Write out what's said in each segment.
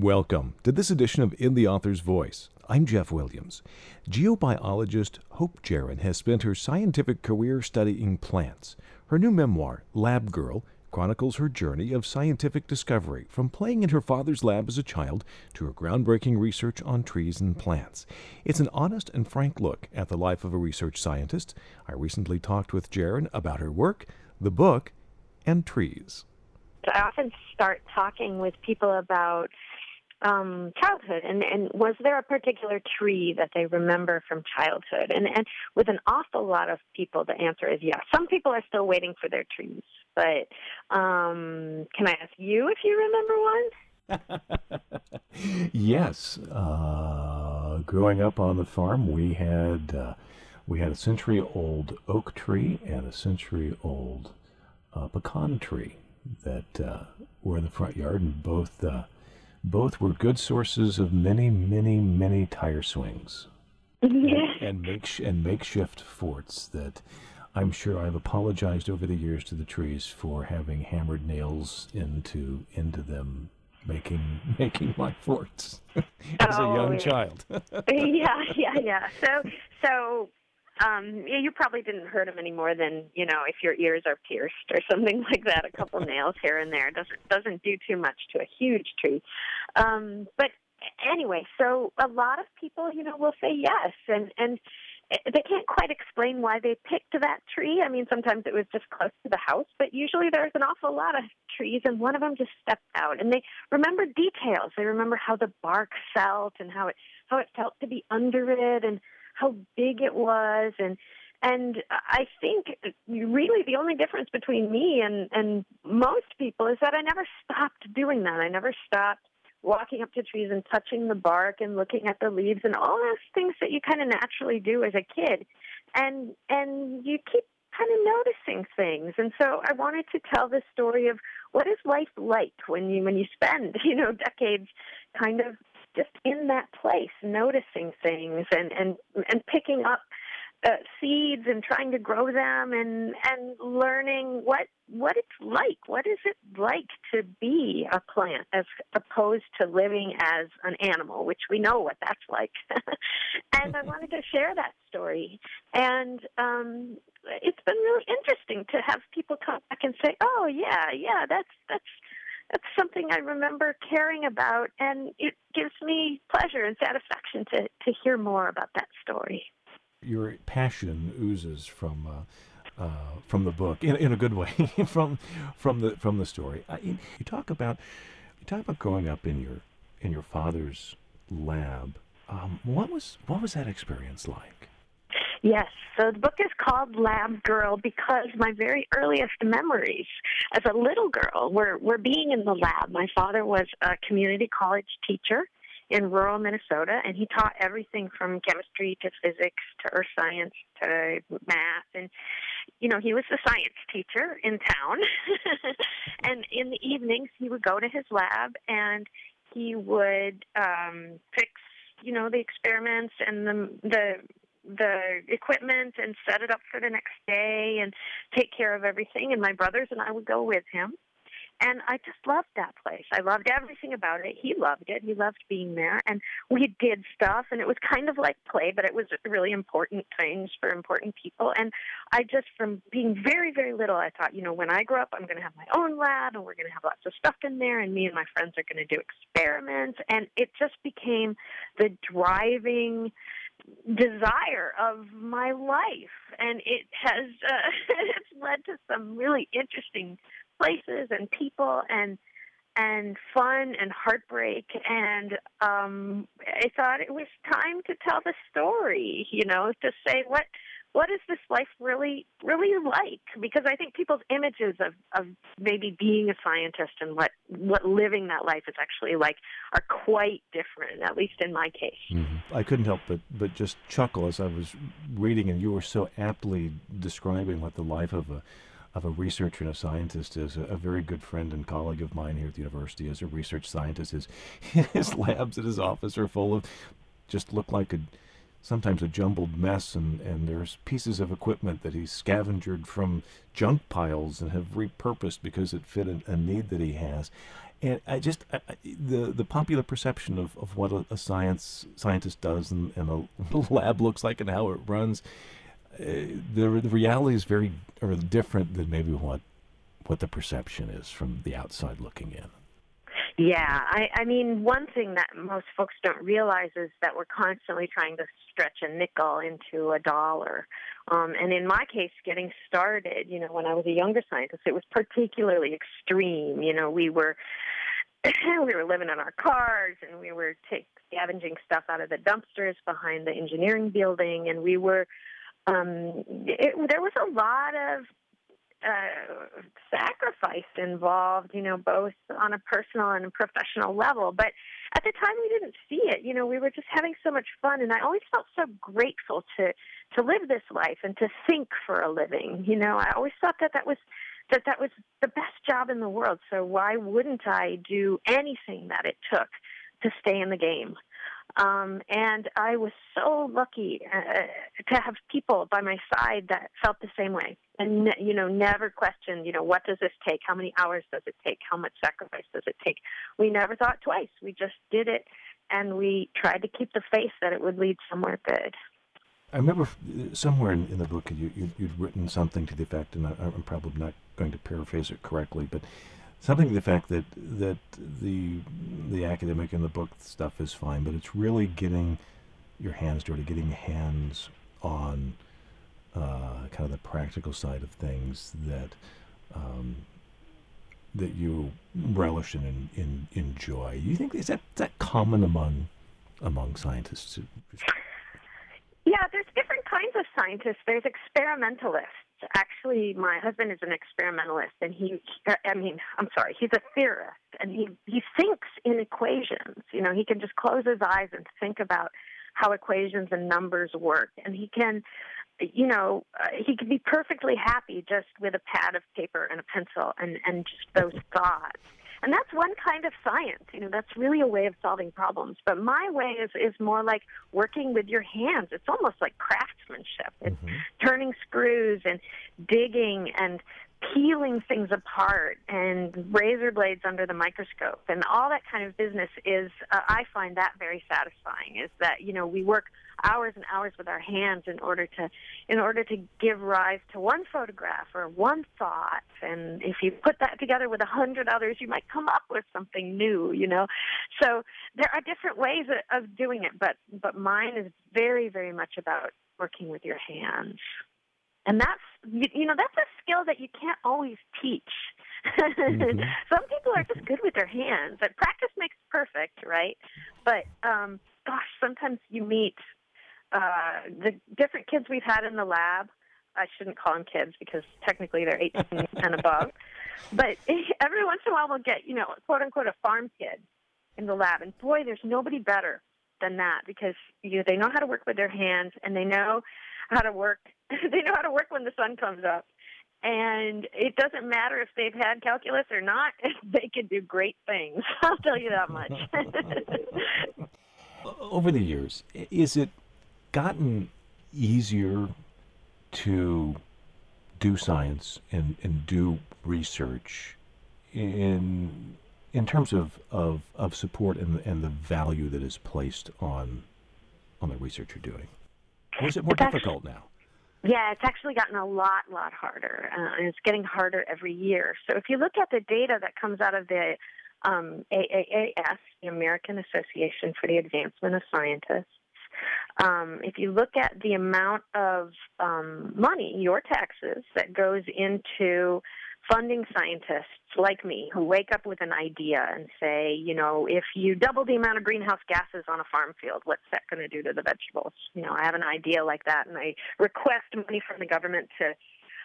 Welcome to this edition of In the Author's Voice. I'm Jeff Williams. Geobiologist Hope Jahren has spent her scientific career studying plants. Her new memoir, Lab Girl, chronicles her journey of scientific discovery from playing in her father's lab as a child to her groundbreaking research on trees and plants. It's an honest and frank look at the life of a research scientist. I recently talked with Jahren about her work, the book, and trees. I often start talking with people about um, childhood, and, and was there a particular tree that they remember from childhood? And, and with an awful lot of people, the answer is yes. Some people are still waiting for their trees, but um, can I ask you if you remember one? yes. Uh, growing up on the farm, we had uh, we had a century-old oak tree and a century-old uh, pecan tree that uh, were in the front yard, and both uh, both were good sources of many, many, many tire swings and, and, make, and makeshift forts that I'm sure I've apologized over the years to the trees for having hammered nails into into them making making my forts as oh, a young oh, yeah. child. yeah, yeah, yeah. So so um, you probably didn't hurt him any more than you know if your ears are pierced or something like that. A couple nails here and there doesn't doesn't do too much to a huge tree. Um, but anyway, so a lot of people, you know, will say yes, and and they can't quite explain why they picked that tree. I mean, sometimes it was just close to the house, but usually there's an awful lot of trees, and one of them just stepped out. And they remember details. They remember how the bark felt and how it how it felt to be under it, and how big it was and and I think really the only difference between me and and most people is that I never stopped doing that. I never stopped walking up to trees and touching the bark and looking at the leaves and all those things that you kind of naturally do as a kid. And and you keep kind of noticing things. And so I wanted to tell the story of what is life like when you when you spend, you know, decades kind of just in that place, noticing things and and and picking up uh, seeds and trying to grow them and and learning what what it's like. What is it like to be a plant as opposed to living as an animal, which we know what that's like. and I wanted to share that story. And um, it's been really interesting to have people come back and say, "Oh yeah, yeah, that's that's." That's something I remember caring about, and it gives me pleasure and satisfaction to, to hear more about that story. Your passion oozes from uh, uh, from the book in, in a good way from from the from the story. I, you talk about you talk about growing up in your in your father's lab. Um, what was what was that experience like? Yes. So the book is called Lab Girl because my very earliest memories as a little girl were, were being in the lab. My father was a community college teacher in rural Minnesota, and he taught everything from chemistry to physics to earth science to math. And, you know, he was the science teacher in town. and in the evenings, he would go to his lab and he would um, fix, you know, the experiments and the, the the equipment and set it up for the next day and take care of everything. And my brothers and I would go with him. And I just loved that place. I loved everything about it. He loved it. He loved being there. And we did stuff, and it was kind of like play, but it was really important things for important people. And I just, from being very, very little, I thought, you know, when I grow up, I'm going to have my own lab, and we're going to have lots of stuff in there, and me and my friends are going to do experiments. And it just became the driving desire of my life. And it has uh, it's led to some really interesting places and people and and fun and heartbreak. And um I thought it was time to tell the story you know to say what what is this life really really like? Because I think people's images of, of maybe being a scientist and what what living that life is actually like are quite different, at least in my case. Mm-hmm. I couldn't help but but just chuckle as I was reading, and you were so aptly describing what the life of a of a researcher and a scientist is. A, a, very good friend and colleague of mine here at the university as a research scientist. His, his labs at his office are full of just look like a sometimes a jumbled mess, and, and there's pieces of equipment that he's scavenged from junk piles and have repurposed because it fit a, a need that he has. And I just I, the the popular perception of, of what a, a science scientist does and, and a lab looks like and how it runs, uh, the the reality is very or different than maybe what what the perception is from the outside looking in. Yeah, I, I mean, one thing that most folks don't realize is that we're constantly trying to stretch a nickel into a dollar. Um, and in my case, getting started, you know, when I was a younger scientist, it was particularly extreme. You know, we were we were living in our cars and we were take, scavenging stuff out of the dumpsters behind the engineering building, and we were um, it, there was a lot of uh, sacrifice involved, you know, both on a personal and professional level. But at the time, we didn't see it. You know, we were just having so much fun, and I always felt so grateful to to live this life and to think for a living. You know, I always thought that that was that that was the best job in the world. So why wouldn't I do anything that it took to stay in the game? Um, and I was so lucky uh, to have people by my side that felt the same way, and you know, never questioned. You know, what does this take? How many hours does it take? How much sacrifice does it take? We never thought twice. We just did it, and we tried to keep the faith that it would lead somewhere good. I remember somewhere in, in the book you, you, would written something to the effect, and I, I'm probably not going to paraphrase it correctly, but something to the fact that that the the academic and the book stuff is fine, but it's really getting your hands dirty, getting hands on uh, kind of the practical side of things that um, that you relish and in, enjoy. You think is that is that common among among scientists? Yeah, there's kinds of scientists. There's experimentalists actually my husband is an experimentalist and he i mean i'm sorry he's a theorist and he he thinks in equations you know he can just close his eyes and think about how equations and numbers work and he can you know uh, he can be perfectly happy just with a pad of paper and a pencil and and just those thoughts and that's one kind of science. You know, that's really a way of solving problems. But my way is, is more like working with your hands. It's almost like craftsmanship. It's mm-hmm. turning screws and digging and peeling things apart and razor blades under the microscope and all that kind of business is uh, I find that very satisfying is that you know we work hours and hours with our hands in order to in order to give rise to one photograph or one thought. And if you put that together with a hundred others you might come up with something new you know? So there are different ways of doing it but but mine is very very much about working with your hands and that's you, know that's a skill that you can't always teach mm-hmm. some people are just good with their hands and practice makes perfect right but um gosh sometimes you meet uh, the different kids we've had in the lab. I shouldn't call them kids because technically they're 18 and above. But every once in a while we'll get, you know, quote unquote, a farm kid in the lab. And boy, there's nobody better than that because you they know how to work with their hands and they know how to work. they know how to work when the sun comes up. And it doesn't matter if they've had calculus or not, they can do great things. I'll tell you that much. Over the years, is it gotten easier to do science and, and do research in in terms of, of, of support and, and the value that is placed on on the research you're doing? Or is it more it's difficult actually, now? Yeah, it's actually gotten a lot, lot harder, uh, and it's getting harder every year. So if you look at the data that comes out of the um, AAAS, the American Association for the Advancement of Scientists, um, if you look at the amount of um, money, your taxes, that goes into funding scientists like me who wake up with an idea and say, you know, if you double the amount of greenhouse gases on a farm field, what's that going to do to the vegetables? You know, I have an idea like that, and I request money from the government to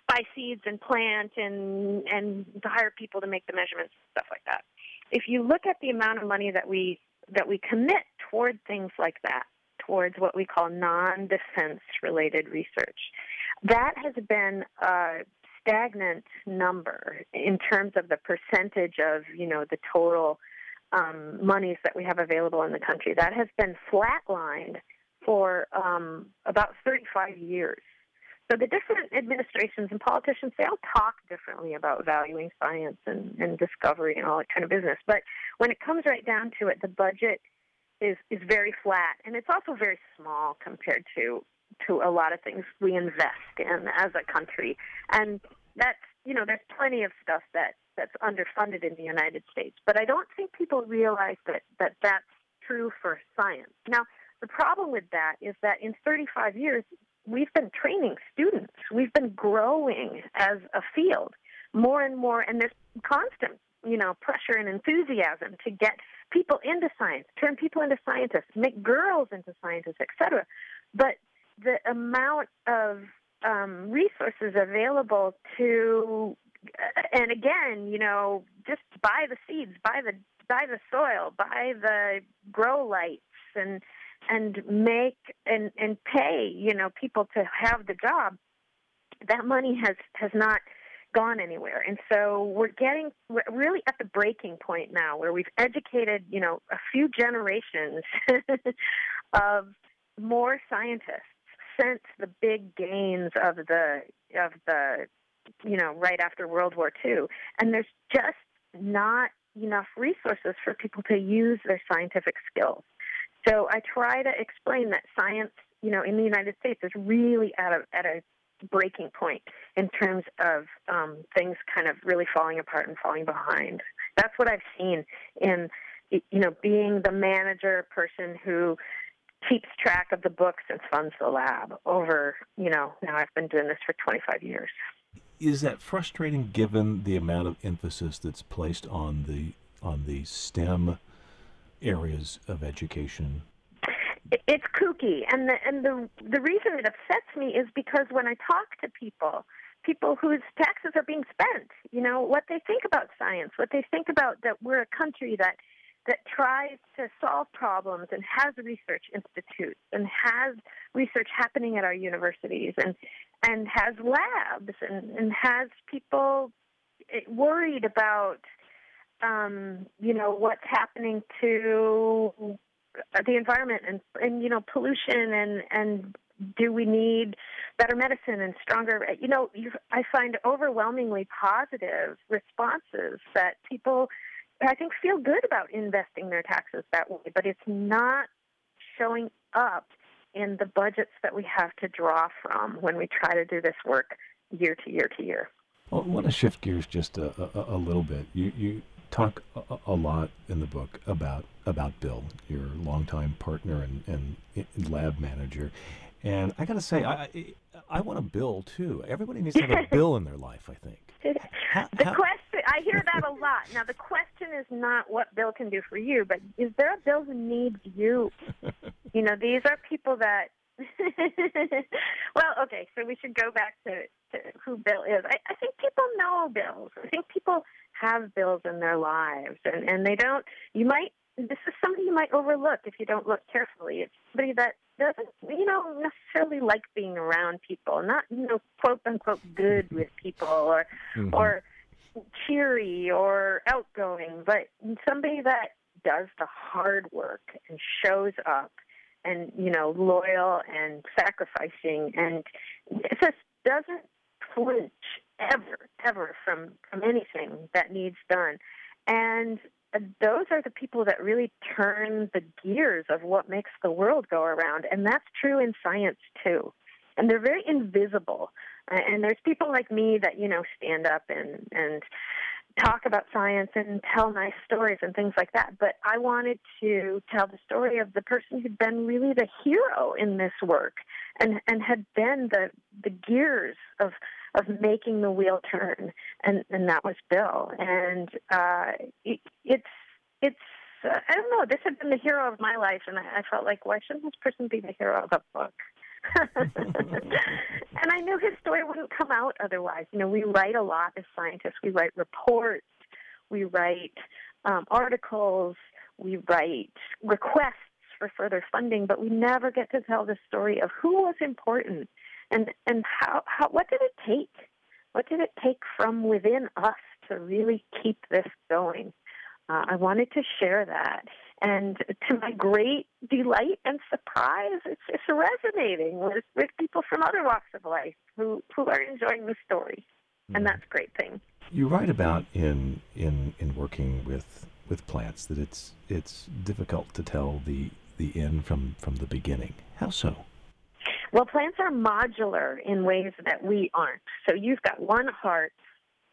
buy seeds and plant and and hire people to make the measurements and stuff like that. If you look at the amount of money that we that we commit toward things like that, towards what we call non-defense related research. That has been a stagnant number in terms of the percentage of, you know, the total um, monies that we have available in the country. That has been flatlined for um, about 35 years. So the different administrations and politicians, they all talk differently about valuing science and, and discovery and all that kind of business. But when it comes right down to it, the budget is, is very flat. And it's also very small compared to, to a lot of things we invest in as a country. And that's, you know, there's plenty of stuff that, that's underfunded in the United States. But I don't think people realize that, that that's true for science. Now, the problem with that is that in 35 years, we've been training students. We've been growing as a field more and more, and there's constant, you know, pressure and enthusiasm to get people into science, turn people into scientists, make girls into scientists, etc. But the amount of um, resources available to, and again, you know, just buy the seeds, buy the buy the soil, buy the grow lights, and and make and and pay you know people to have the job. That money has has not gone anywhere. And so we're getting we're really at the breaking point now where we've educated you know a few generations of more scientists since the big gains of the of the you know right after world war ii and there's just not enough resources for people to use their scientific skills so I try to explain that science, you know, in the United States is really at a at a breaking point in terms of um, things kind of really falling apart and falling behind. That's what I've seen in, you know, being the manager person who keeps track of the books and funds the lab over, you know, now I've been doing this for 25 years. Is that frustrating given the amount of emphasis that's placed on the on the STEM areas of education? It's kooky, and the and the the reason it upsets me is because when I talk to people, people whose taxes are being spent, you know, what they think about science, what they think about that we're a country that that tries to solve problems and has research institutes and has research happening at our universities and and has labs and, and has people worried about um, you know, what's happening to the environment and, and you know, pollution and, and do we need better medicine and stronger you know you, i find overwhelmingly positive responses that people i think feel good about investing their taxes that way but it's not showing up in the budgets that we have to draw from when we try to do this work year to year to year well, I want to shift gears just a, a, a little bit. You, you talk a, a, lot in the book about about Bill, your longtime partner and, and lab manager. And I got to say, I, I want a bill too. Everybody needs to have a bill in their life, I think. How, the how... question, I hear that a lot. Now, the question is not what Bill can do for you, but is there a Bill who needs you? you know, these are people that. well, okay, so we should go back to, to who Bill is. I, I think people know Bill. I think people have bills in their lives and, and they don't you might this is somebody you might overlook if you don't look carefully. It's somebody that doesn't, you know, necessarily like being around people, not, you know, quote unquote good with people or, mm-hmm. or cheery or outgoing, but somebody that does the hard work and shows up and, you know, loyal and sacrificing and just doesn't flinch ever, ever from, from anything that needs done. And those are the people that really turn the gears of what makes the world go around. And that's true in science too. And they're very invisible. And there's people like me that, you know, stand up and, and talk about science and tell nice stories and things like that. But I wanted to tell the story of the person who'd been really the hero in this work and, and had been the, the gears of of making the wheel turn, and and that was Bill. And uh, it, it's it's uh, I don't know. This had been the hero of my life, and I, I felt like why shouldn't this person be the hero of a book? and I knew his story wouldn't come out otherwise. You know, we write a lot as scientists. We write reports, we write um, articles, we write requests for further funding, but we never get to tell the story of who was important and and how, how what did it take? What did it take from within us to really keep this going? Uh, I wanted to share that, and to my great delight and surprise. It's it's resonating with with people from other walks of life who who are enjoying the story, mm-hmm. and that's a great thing. You write about in in in working with with plants that it's it's difficult to tell the the end from from the beginning. How so? Well, plants are modular in ways that we aren't. So you've got one heart,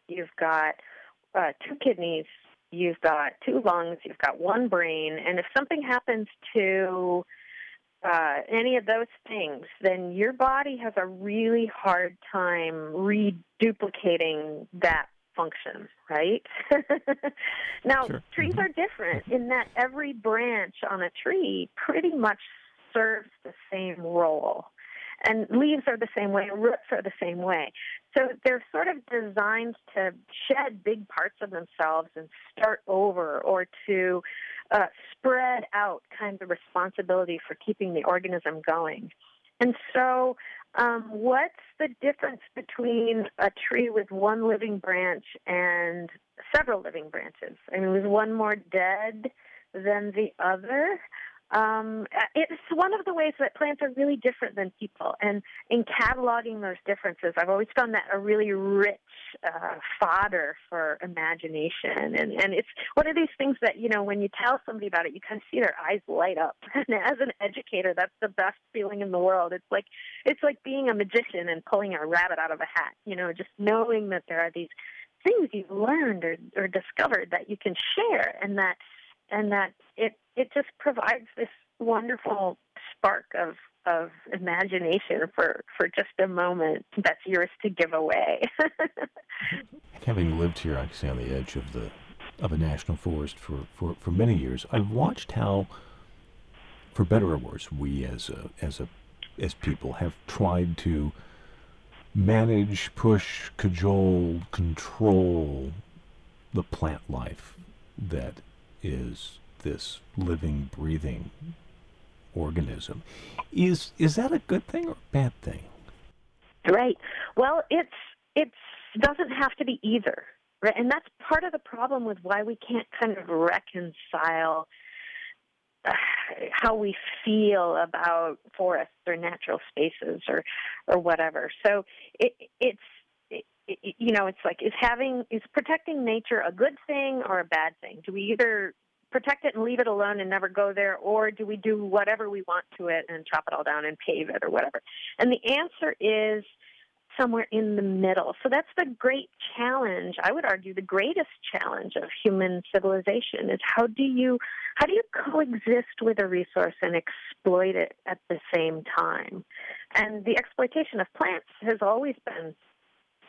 you've got uh, two kidneys, you've got two lungs, you've got one brain, and if something happens to uh, any of those things, then your body has a really hard time reduplicating that function, right? now, sure. trees mm-hmm. are different in that every branch on a tree pretty much serves the same role. And leaves are the same way, roots are the same way. So they're sort of designed to shed big parts of themselves and start over or to uh, spread out kind of responsibility for keeping the organism going. And so, um, what's the difference between a tree with one living branch and several living branches? I mean, was one more dead than the other? Um, it's one of the ways that plants are really different than people. And in cataloging those differences, I've always found that a really rich uh, fodder for imagination. And, and it's one of these things that, you know, when you tell somebody about it, you kind of see their eyes light up. And as an educator, that's the best feeling in the world. It's like, it's like being a magician and pulling a rabbit out of a hat, you know, just knowing that there are these things you've learned or, or discovered that you can share and that and that it it just provides this wonderful spark of of imagination for for just a moment that's yours to give away. Having lived here, I say on the edge of the of a national forest for, for, for many years, I've watched how, for better or worse, we as a as a as people have tried to manage, push, cajole, control the plant life that is this living, breathing organism. Is is that a good thing or a bad thing? Right. Well, it's it doesn't have to be either. Right? And that's part of the problem with why we can't kind of reconcile uh, how we feel about forests or natural spaces or or whatever. So it, it's you know, it's like is having is protecting nature a good thing or a bad thing? Do we either protect it and leave it alone and never go there, or do we do whatever we want to it and chop it all down and pave it or whatever? And the answer is somewhere in the middle. So that's the great challenge. I would argue the greatest challenge of human civilization is how do you how do you coexist with a resource and exploit it at the same time? And the exploitation of plants has always been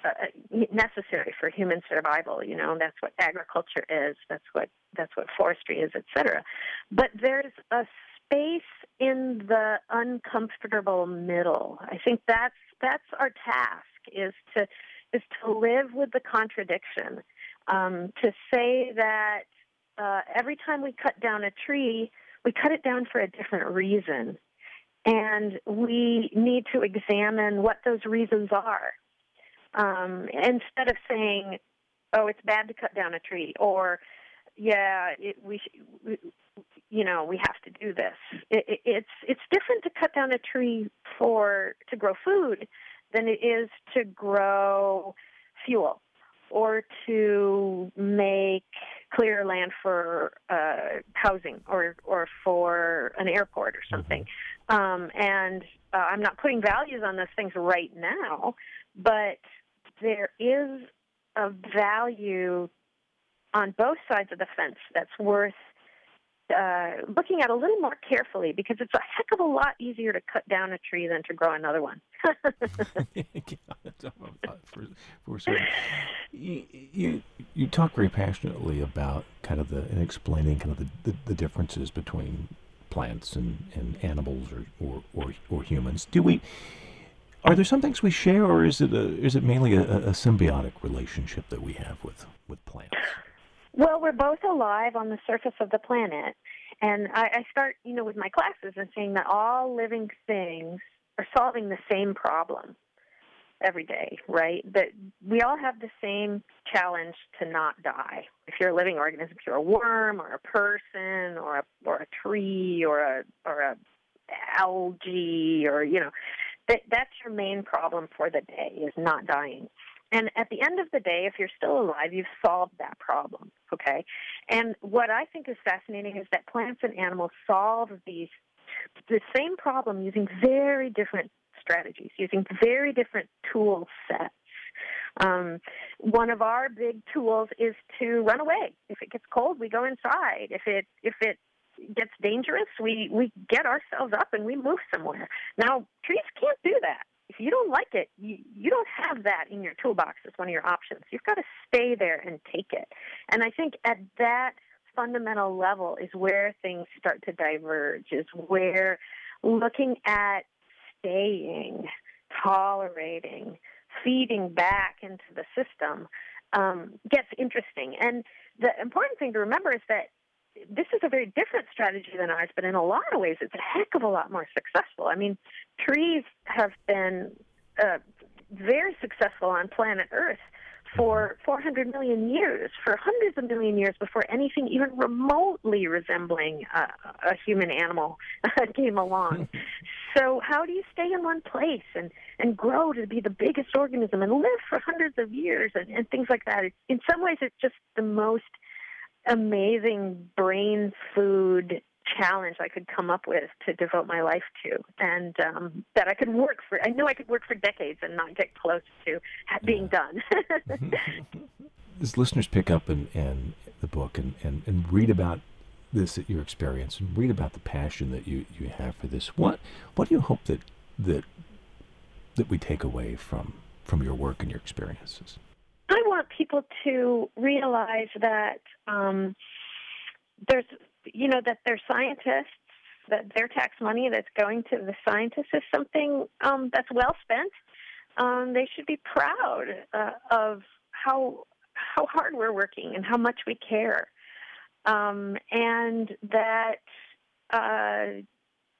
uh, necessary for human survival. You know, that's what agriculture is. That's what that's what forestry is, etc. But there's a space in the uncomfortable middle. I think that's that's our task is to is to live with the contradiction. Um, to say that uh, every time we cut down a tree, we cut it down for a different reason. And we need to examine what those reasons are um, instead of saying, "Oh, it's bad to cut down a tree," or "Yeah, it, we, we, you know, we have to do this." It, it, it's it's different to cut down a tree for to grow food than it is to grow fuel or to make clear land for uh, housing or or for an airport or something. Mm-hmm. Um, and uh, I'm not putting values on those things right now, but there is a value on both sides of the fence that's worth uh, looking at a little more carefully because it's a heck of a lot easier to cut down a tree than to grow another one. for, for. You, you, you talk very passionately about kind of the and explaining kind of the, the, the differences between plants and, and animals or, or, or, or humans. Do we are there some things we share, or is it a, is it mainly a, a symbiotic relationship that we have with with plants? Well, we're both alive on the surface of the planet, and I, I start, you know, with my classes and saying that all living things are solving the same problem. every day, right? That we all have the same challenge to not die. If you're a living organism, if you're a worm or a person or a or a tree or a or a algae or you know, that that's your main problem for the day is not dying. And at the end of the day, if you're still alive, you've solved that problem. Okay. And what I think is fascinating is that plants and animals solve these the same problem using very different strategies, using very different tool sets. Um, one of our big tools is to run away. If it gets cold, we go inside. If it if it gets dangerous, we we get ourselves up and we move somewhere. Now, trees can't do that. If you don't like it, you, you don't have that in your toolbox as one of your options. You've got to stay there and take it. And I think at that fundamental level is where things start to diverge, is where looking at staying, tolerating, feeding back into the system um, gets interesting. And the important thing to remember is that this is a very different strategy than ours, but in a lot of ways, it's a heck of a lot more successful. I mean, trees have been uh, very successful on planet Earth for 400 million years, for hundreds of million years before anything even remotely resembling a, a human animal came along. so, how do you stay in one place and, and grow to be the biggest organism and live for hundreds of years and, and things like that? It's, in some ways, it's just the most amazing brain food challenge I could come up with to devote my life to, and um, that I could work for. I knew I could work for decades and not get close to being done. As listeners pick up and, and the book and, and, and read about this your experience and read about the passion that you, you have for this, what what do you hope that that that we take away from from your work and your experiences? I want people to realize that um, there's you know that they're scientists that their tax money that's going to the scientists is something um, that's well spent. Um, they should be proud uh, of how how hard we're working and how much we care, um, and that uh,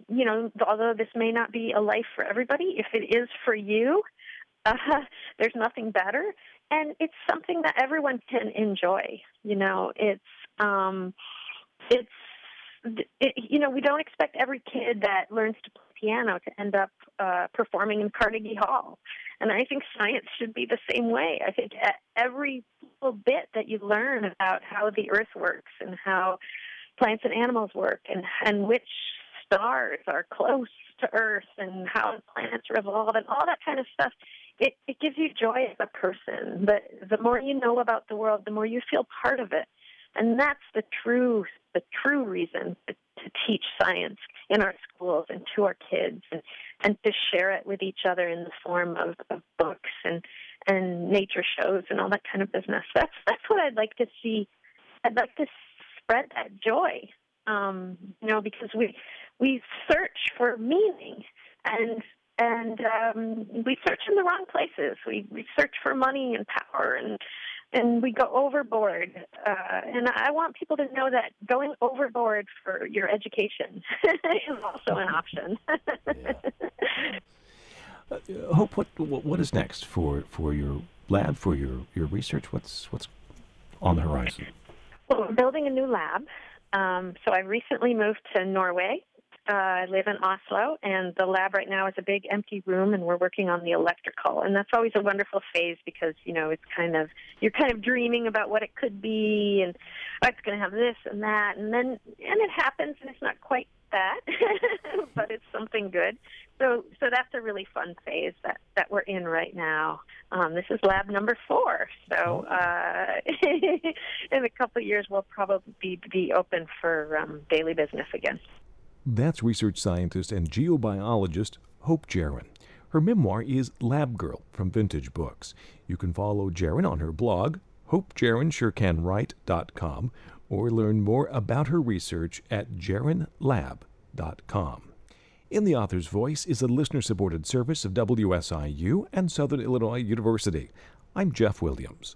you know although this may not be a life for everybody, if it is for you, uh, there's nothing better, and it's something that everyone can enjoy. You know, it's um, it's it, you know we don't expect every kid that learns to play piano to end up uh, performing in Carnegie Hall, and I think science should be the same way. I think every little bit that you learn about how the Earth works and how plants and animals work and and which stars are close to Earth and how planets revolve and all that kind of stuff. It, it gives you joy as a person. But the more you know about the world, the more you feel part of it. And that's the true the true reason to, to teach science in our schools and to our kids and, and to share it with each other in the form of, of books and and nature shows and all that kind of business. That's that's what I'd like to see. I'd like to spread that joy. Um, you know, because we we search for meaning and and um, we search in the wrong places. We we search for money and power and and we go overboard. Uh, and I want people to know that going overboard for your education is also an option. uh, Hope, what what is next for, for your lab, for your, your research? What's what's on the horizon? Well, we're building a new lab. Um, so I recently moved to Norway uh, I live in Oslo, and the lab right now is a big empty room, and we're working on the electrical. And that's always a wonderful phase because you know it's kind of you're kind of dreaming about what it could be, and oh, it's going to have this and that, and then and it happens, and it's not quite that, but it's something good. So so that's a really fun phase that that we're in right now. Um, this is lab number four. So uh, in a couple of years, we'll probably be, be open for um, daily business again. That's research scientist and geobiologist Hope Jahren. Her memoir is Lab Girl from Vintage Books. You can follow Jahren on her blog, hopejahrensurecanwrite.com, or learn more about her research at jahrenlab.com. In the Author's Voice is a listener supported service of WSIU and Southern Illinois University. I'm Jeff Williams.